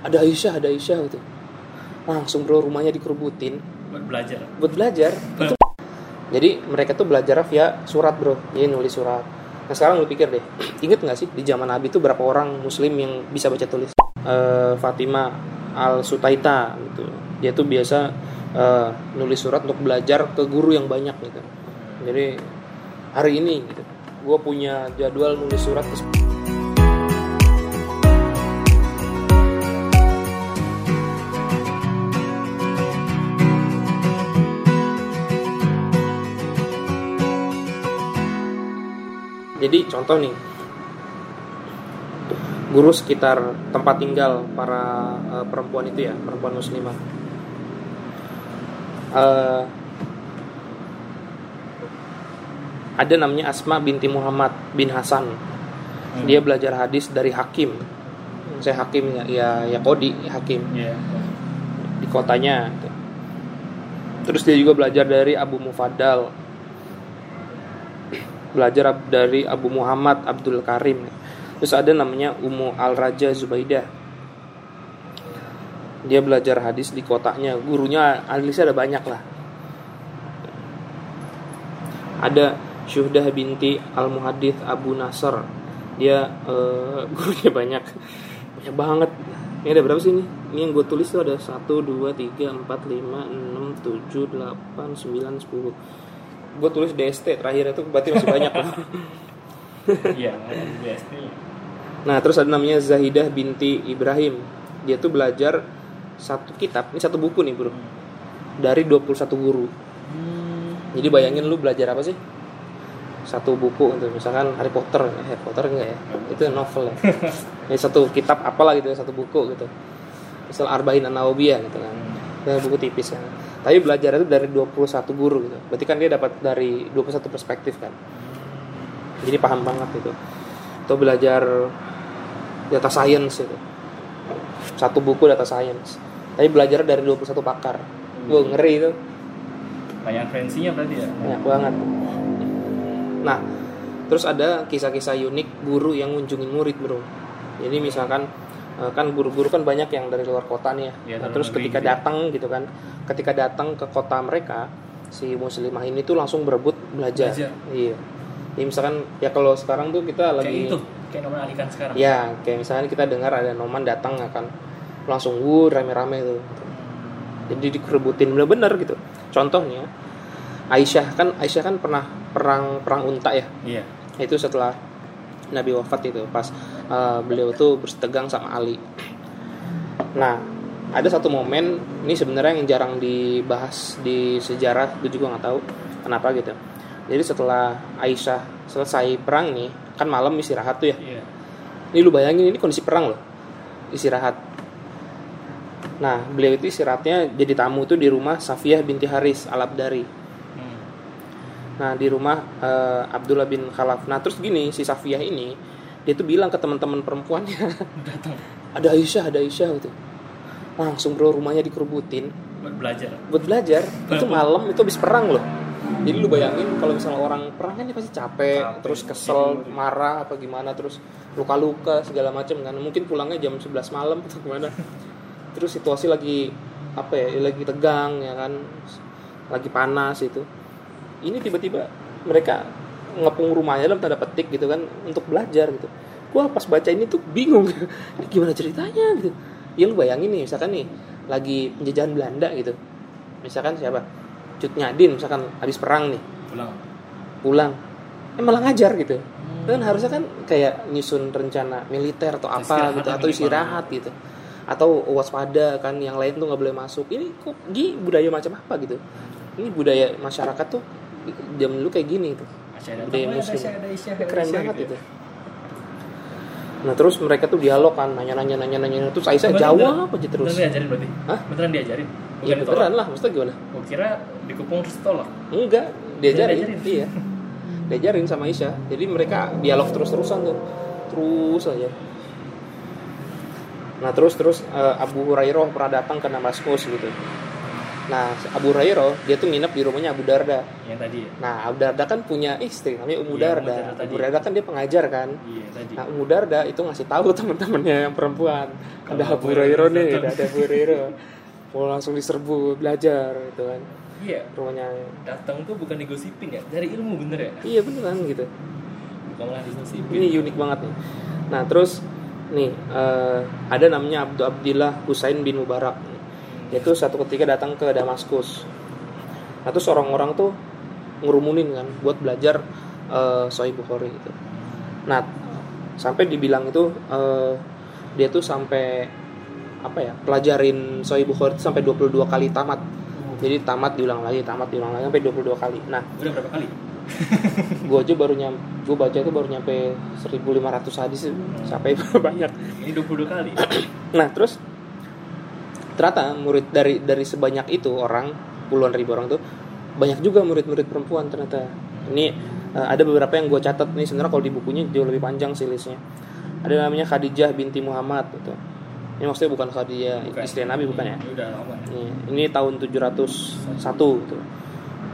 ada Aisyah ada Aisyah gitu. Langsung bro rumahnya dikerubutin. Buat belajar. Buat belajar. Itu jadi mereka tuh belajar via surat bro. Jadi nulis surat. Nah sekarang lu pikir deh inget nggak sih di zaman Nabi tuh berapa orang muslim yang bisa baca tulis? Eh, Fatimah al Sutaita gitu. Dia tuh biasa eh, nulis surat untuk belajar ke guru yang banyak gitu. Jadi hari ini gitu gue punya jadwal nulis surat ke Jadi contoh nih, guru sekitar tempat tinggal para eh, perempuan itu ya, perempuan muslimah. Eh, ada namanya Asma binti Muhammad bin Hasan. Dia belajar hadis dari Hakim. Saya Hakim ya, ya, ya Kodi Hakim Iya. di kotanya. Terus dia juga belajar dari Abu Mufaddal. Belajar dari Abu Muhammad Abdul Karim. Terus ada namanya Ummu Al-Raja Zubaidah. Dia belajar hadis di kotanya. Gurunya hadisnya ada banyak lah. Ada Syuhdah binti Al-Muhadith Abu Nasr. Dia eh, gurunya banyak. Banyak banget. Ini ada berapa sih ini? Ini yang gue tulis tuh ada 1, 2, 3, 4, 5, 6, 7, 8, 9, 10 Gue tulis DST terakhir itu berarti masih banyak lah Iya, BST. Nah terus ada namanya Zahidah binti Ibrahim Dia tuh belajar satu kitab, ini satu buku nih bro Dari 21 guru Jadi bayangin lu belajar apa sih? Satu buku untuk misalkan Harry Potter, Eh, Harry Potter enggak ya? Itu novel ya. Ini satu kitab apalah gitu, satu buku gitu. Misal Arba'in An-Nawawiyah gitu kan. Itu buku tipis kan. Tapi belajar itu dari 21 guru gitu. Berarti kan dia dapat dari 21 perspektif kan. Jadi paham banget itu. Atau belajar data science itu. Satu buku data science. Tapi belajar dari 21 pakar. Gue ngeri itu Banyak referensinya berarti ya. banyak banget nah terus ada kisah-kisah unik guru yang ngunjungin murid bro jadi misalkan kan guru-guru kan banyak yang dari luar kota nih ya, Nah, dari terus ketika gitu ya. datang gitu kan ketika datang ke kota mereka si muslimah ini tuh langsung berebut belajar, Belajar. iya jadi misalkan ya kalau sekarang tuh kita Kayak lagi itu, kayak nomor alihkan sekarang. ya kayak misalkan kita dengar ada noman datang akan langsung wuh rame-rame tuh jadi dikerebutin bener-bener gitu contohnya Aisyah kan Aisyah kan pernah perang perang unta ya Iya. itu setelah Nabi wafat itu pas uh, beliau tuh bersetegang sama Ali. Nah ada satu momen ini sebenarnya yang jarang dibahas di sejarah gue juga nggak tahu kenapa gitu. Jadi setelah Aisyah selesai perang nih kan malam istirahat tuh ya. Iya. ini lu bayangin ini kondisi perang loh istirahat. Nah beliau itu istirahatnya jadi tamu tuh di rumah Safiyah binti Haris al Abdari Hmm. nah di rumah eh, Abdullah bin Khalaf. Nah terus gini si Safiyah ini dia tuh bilang ke teman-teman perempuannya. Datang. Ada Aisyah ada Aisyah gitu. Langsung bro rumahnya dikerubutin. Buat belajar. buat belajar. Itu malam itu habis perang loh. Jadi lu bayangin kalau misalnya orang perang kan dia pasti capek, Capek, terus kesel marah apa gimana terus luka-luka segala macam kan. Mungkin pulangnya jam 11 malam atau gimana. Terus situasi lagi apa ya lagi tegang ya kan. Lagi panas itu. Ini tiba-tiba mereka ngepung rumahnya dalam tanda petik gitu kan untuk belajar gitu. Gua pas baca ini tuh bingung. Ini gimana ceritanya gitu. Ya lu bayangin nih misalkan nih lagi penjajahan Belanda gitu. Misalkan siapa? Cut Nyadin misalkan habis perang nih. Pulang. pulang. Eh malah ngajar gitu. Kan harusnya kan kayak nyusun rencana militer atau apa Istirahat gitu lah atau istirahat gitu. Atau waspada kan yang lain tuh nggak boleh masuk. Ini kok gi budaya macam apa gitu? Ini budaya masyarakat tuh jam dulu kayak gini tuh Masih ada budaya ada muslim Aisyah, ada Aisyah, ada keren banget gitu itu nah terus mereka tuh dialog kan nanya nanya nanya nanya terus Aisyah Beneran- jawab aja terus Beneran diajarin berarti? Hah? Beneran diajarin? ya Bukan ditolak? beneran lah maksudnya gimana Gua kira dikepung terus tolak. Enggak, diajarin. Diajarin. Iya. Diajarin sama Aisyah. Jadi mereka dialog terus-terusan tuh. Terus aja. Nah, terus terus eh, Abu Hurairah pernah datang ke Damaskus gitu. Nah, Abu Hurairah dia tuh nginep di rumahnya Abu Darda. Yang tadi ya? Nah, Abu Darda kan punya istri namanya Ummu Iya, Darda. Darda. Abu Darda kan dia pengajar kan. Iya, tadi. Nah, Ummu Darda itu ngasih tahu teman-temannya yang perempuan, ada Kalau Abu Hurairah nih, ada Abu Hurairah. Mau langsung diserbu belajar gitu kan. Iya, Rumahnya. datang tuh bukan digosipin ya, dari ilmu bener ya? Iya beneran gitu. Bukan malah digosipin. Ini unik banget nih. Nah, terus nih eh, ada namanya Abdul Abdillah Husain bin Mubarak. Tuh satu ketika datang ke Damaskus. Nah, terus orang-orang tuh ngerumunin kan buat belajar eh, Sahih Bukhari gitu. Nah, sampai dibilang itu eh, dia tuh sampai apa ya pelajarin Sahih Bukhari itu sampai 22 kali tamat. Jadi tamat diulang lagi, tamat diulang lagi sampai 22 kali. Nah, Udah berapa kali? gue aja baru nyam gue baca itu baru nyampe 1500 hadis sampai banyak Ini 22 kali. nah terus ternyata murid dari dari sebanyak itu orang puluhan ribu orang tuh banyak juga murid-murid perempuan ternyata ini eh, ada beberapa yang gue catat nih sebenarnya kalau di bukunya jauh lebih panjang sih listnya ada namanya Khadijah binti Muhammad gitu ini maksudnya bukan Khadijah Bukan. istri Nabi bukan ya Ini. Nih, ini tahun 701 gitu.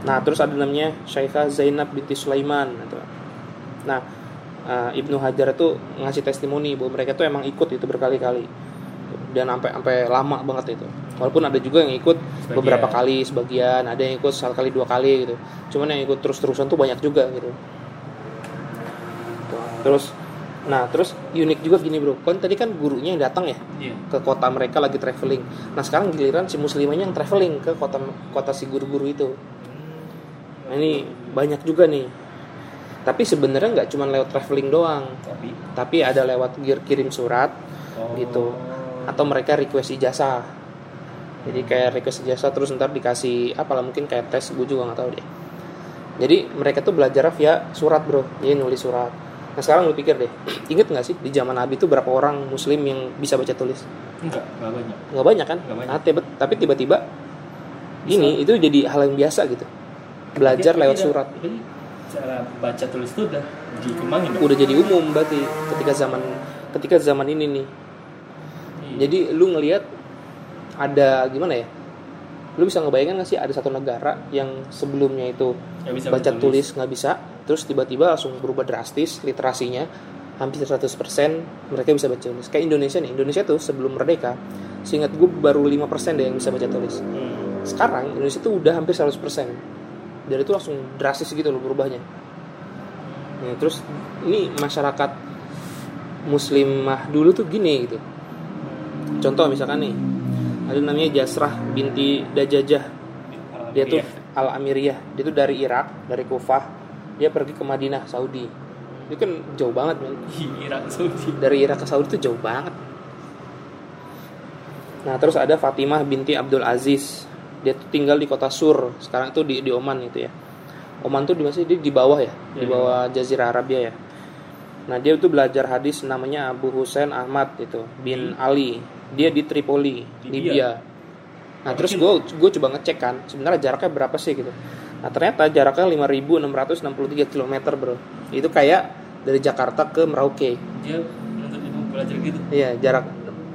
Nah, terus ada namanya Syaikha Zainab binti Sulaiman gitu. Nah, eh, Ibnu Hajar itu ngasih testimoni bahwa mereka tuh emang ikut itu berkali-kali. Dan sampai sampai lama banget itu. Walaupun ada juga yang ikut Sebagian. beberapa kali sebagian, ada yang ikut sekali dua kali gitu. Cuman yang ikut terus-terusan tuh banyak juga gitu. Terus Nah, terus unik juga gini, Bro. Kan tadi kan gurunya yang datang ya Iya. ke kota mereka lagi traveling. Nah sekarang giliran si muslimahnya yang traveling ke kota kota si guru-guru itu. Nah, ini banyak juga nih. Tapi sebenarnya nggak cuma lewat traveling doang, Tapi tapi ada lewat kirim surat oh. gitu. Atau mereka request ijazah. Jadi kayak request ijazah terus ntar dikasih apalah mungkin kayak tes, gue juga nggak tahu deh. Jadi mereka tuh belajar via surat bro, jadi nulis surat. Nah sekarang lu pikir deh, inget nggak sih di zaman Nabi itu berapa orang Muslim yang bisa baca tulis? enggak, enggak banyak. nggak banyak kan Nggak banyak. Nah, tiba- tapi tiba-tiba ini itu jadi hal yang biasa gitu belajar Jadi- lewat jadi- surat Jadi cara baca tulis itu udah dikembangin udah jadi umum berarti ketika zaman ketika zaman ini nih Iya. jadi lu ngelihat ada gimana ya? Lu bisa ngebayangin nggak sih ada satu negara yang sebelumnya itu Nggak bisa baca tulis nggak bisa terus tiba-tiba langsung berubah drastis literasinya hampir 100% mereka bisa baca tulis. Kayak Indonesia nih Indonesia tuh sebelum merdeka seingat gue baru 5% deh yang bisa baca tulis. Hmm. sekarang Indonesia tuh udah hampir 100% dari itu langsung drastis gitu loh berubahnya. Nah, terus ini masyarakat muslimah dulu tuh gini gitu contoh misalkan nih ada namanya Jasrah binti Dajajah dia tuh Al Amiriyah dia tuh dari Irak dari Kufah. Dia pergi ke Madinah Saudi. Itu kan jauh banget men. Irak Saudi. dari Irak ke Saudi tuh jauh banget. Nah terus ada Fatimah binti Abdul Aziz, dia tuh tinggal di kota Sur, sekarang itu di, di Oman gitu ya. Oman tuh di masih di, di bawah ya, di Iya, bawah Jazirah Arabia ya. Nah dia tuh belajar hadis namanya Abu Husain Ahmad itu bin Ali, dia di Tripoli, Libya. Libya. Nah terus gue gue coba ngecek kan, sebenarnya jaraknya berapa sih gitu. Nah ternyata jaraknya 5.663 km bro. Itu kayak dari Jakarta ke Merauke. Dia belajar gitu. Iya, jarak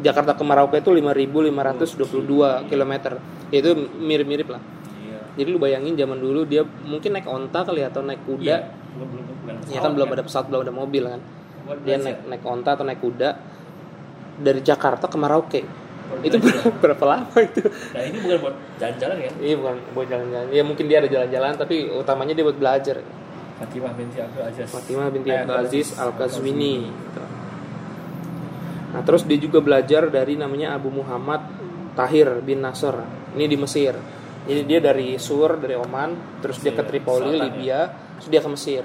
Jakarta ke Merauke itu 5.522 km. Ya, itu mirip-mirip lah. Iya. Jadi lu bayangin zaman dulu dia mungkin naik onta kali atau naik kuda. Iya. Belum belum bukan. Ya kan belum ada pesawat, belum ada mobil kan. Dia naik naik onta atau naik kuda dari Jakarta ke Merauke. Buat Itu belajar. berapa lama itu? Nah ini bukan buat jalan-jalan kan? Iya bukan buat jalan-jalan. Ya mungkin dia ada jalan-jalan tapi utamanya dia buat belajar. Fatimah binti Abdul Aziz. Fatimah binti Eh, Abdul Aziz Al Kazwini. Gitu. Nah terus dia juga belajar dari namanya Abu Muhammad Tahir bin Nasr. Ini di Mesir. Jadi dia dari Sur dari Oman, terus dia ke Mesir, Tripoli selatan ya? Libya, terus dia ke Mesir.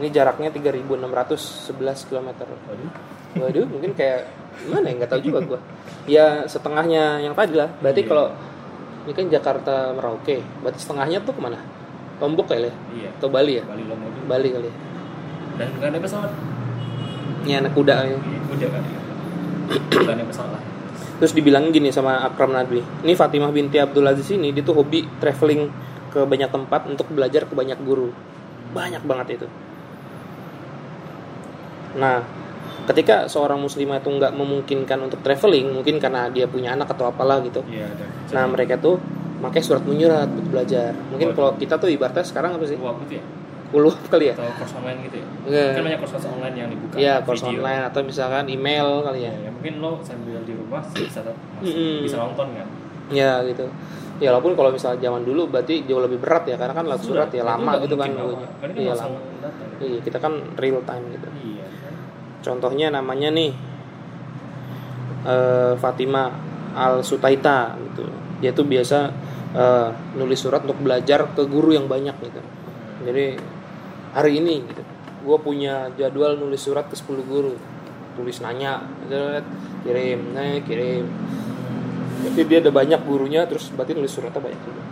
Ini jaraknya 3.611 km. Waduh. Waduh, mungkin kayak gimana ya nggak tahu juga gua. Ya setengahnya yang tadi lah. Berarti Iya. kalau ini kan Jakarta Merauke, berarti setengahnya tuh ke mana? Lombok kali ya? Iya. Atau Bali ya? Bali Lombok. Bali kali ya? Dan bukan ada pesawat. Ini anak kuda ya. Iya, kan. Bukan ada pesawat. Terus dibilang gini sama Akram Nadwi, ini Fatimah binti Abdul Aziz ini dia tuh hobi traveling ke banyak tempat untuk belajar ke banyak guru. Banyak banget itu. Nah, ketika seorang muslimah itu nggak memungkinkan untuk traveling, mungkin karena dia punya anak atau apalah gitu. Iya ada. Nah, mereka tuh pakai surat menyurat buat belajar mungkin kalau kita tuh ibaratnya sekarang apa sih Wah, gitu ya kuliah kali ya atau course online gitu ya Enggak. kan banyak course online yang dibuka Iya, course video. online atau misalkan email kali ya. ya, ya, mungkin lo sambil di rumah bisa masih Mm-mm. bisa nonton kan Ya gitu. Ya walaupun kalau misalnya zaman dulu berarti jauh lebih berat ya karena kan lewat surat ya lama nggak gitu kan nunggunya. Kan Iya lama. datang Iya, kita kan real time gitu. iya kan? Contohnya namanya nih eh, Fatima Al Sutaita gitu. Dia tuh biasa eh, nulis surat untuk belajar ke guru yang banyak gitu. Jadi hari ini gitu, gue punya jadwal nulis surat ke 10 guru. Tulis nanya, gitu, kirim, nanya, kirim. Jadi dia ada banyak gurunya, terus berarti nulis suratnya banyak juga.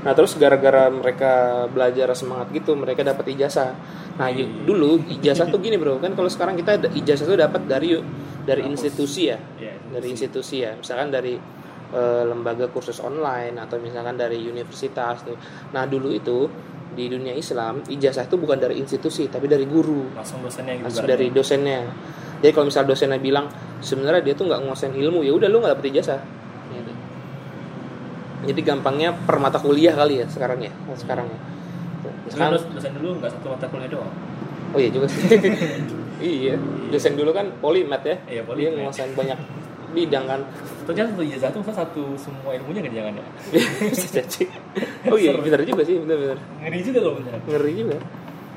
Nah terus gara-gara mereka belajar semangat gitu, mereka dapat ijazah. Nah y- dulu ijazah tuh gini bro, kan kalau sekarang kita ijazah tuh dapat dari dari Kampus. institusi ya, Iya, dari institusi ya, misalkan dari eh, lembaga kursus online atau misalkan dari universitas tuh. Nah dulu itu di dunia Islam ijazah itu bukan dari institusi tapi dari guru. Langsung dosennya gitu langsung dari dosennya. Jadi kalau misal dosennya bilang sebenarnya dia tuh nggak nguasain ilmu ya udah lu nggak dapet ijazah. Gitu. jadi gampangnya per mata kuliah kali ya sekarang ya sekarang ya. Sekarang sekarang dos- dosen dulu nggak satu mata kuliah doang? Oh iya juga sih. Iya. Dosen dulu kan polimet ya. Iya, dia polimet. nguasain banyak bidang kan? Ternyata satu ijazah tuh satu semua ilmunya kan jangan ya? Bisa jadi oh iya benar juga sih benar-benar ngeri juga loh bener. Ngeri juga.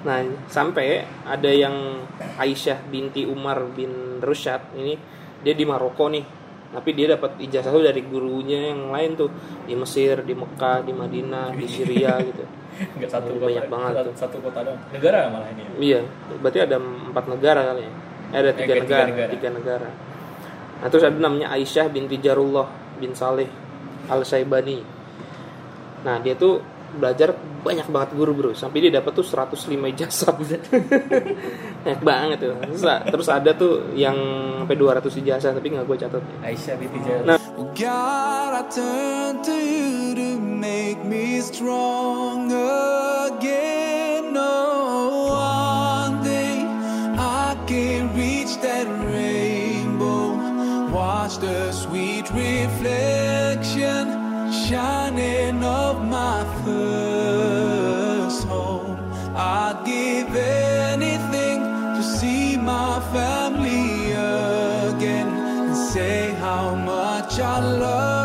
Nah sampai ada yang Aisyah binti Umar bin Rusyad ini dia di Maroko nih. Tapi dia dapat ijazah tuh dari gurunya yang lain tuh. Di Mesir di Mekah di Madinah di Syria gitu. Nggak satu kota. banyak banget satu, tuh. satu kota doang. Negara malah ini ya? Iya berarti ada empat negara kali ya? Eh, ada Eh, tiga tiga negara negara. tiga negara nah terus ada namanya Aisyah binti Jarullah bin Saleh al Saibani nah dia tuh belajar banyak banget guru bro. Sampai dia dapat tuh 105 ijazah banyak banget tuh. Terus, terus ada tuh yang sampai 200 ijazah tapi nggak gue catat. Aisyah binti Nah. Oh God, I turn to you to make me strong Watch the sweet reflection shining of my first home. I'd give anything to see my family again and say how much I love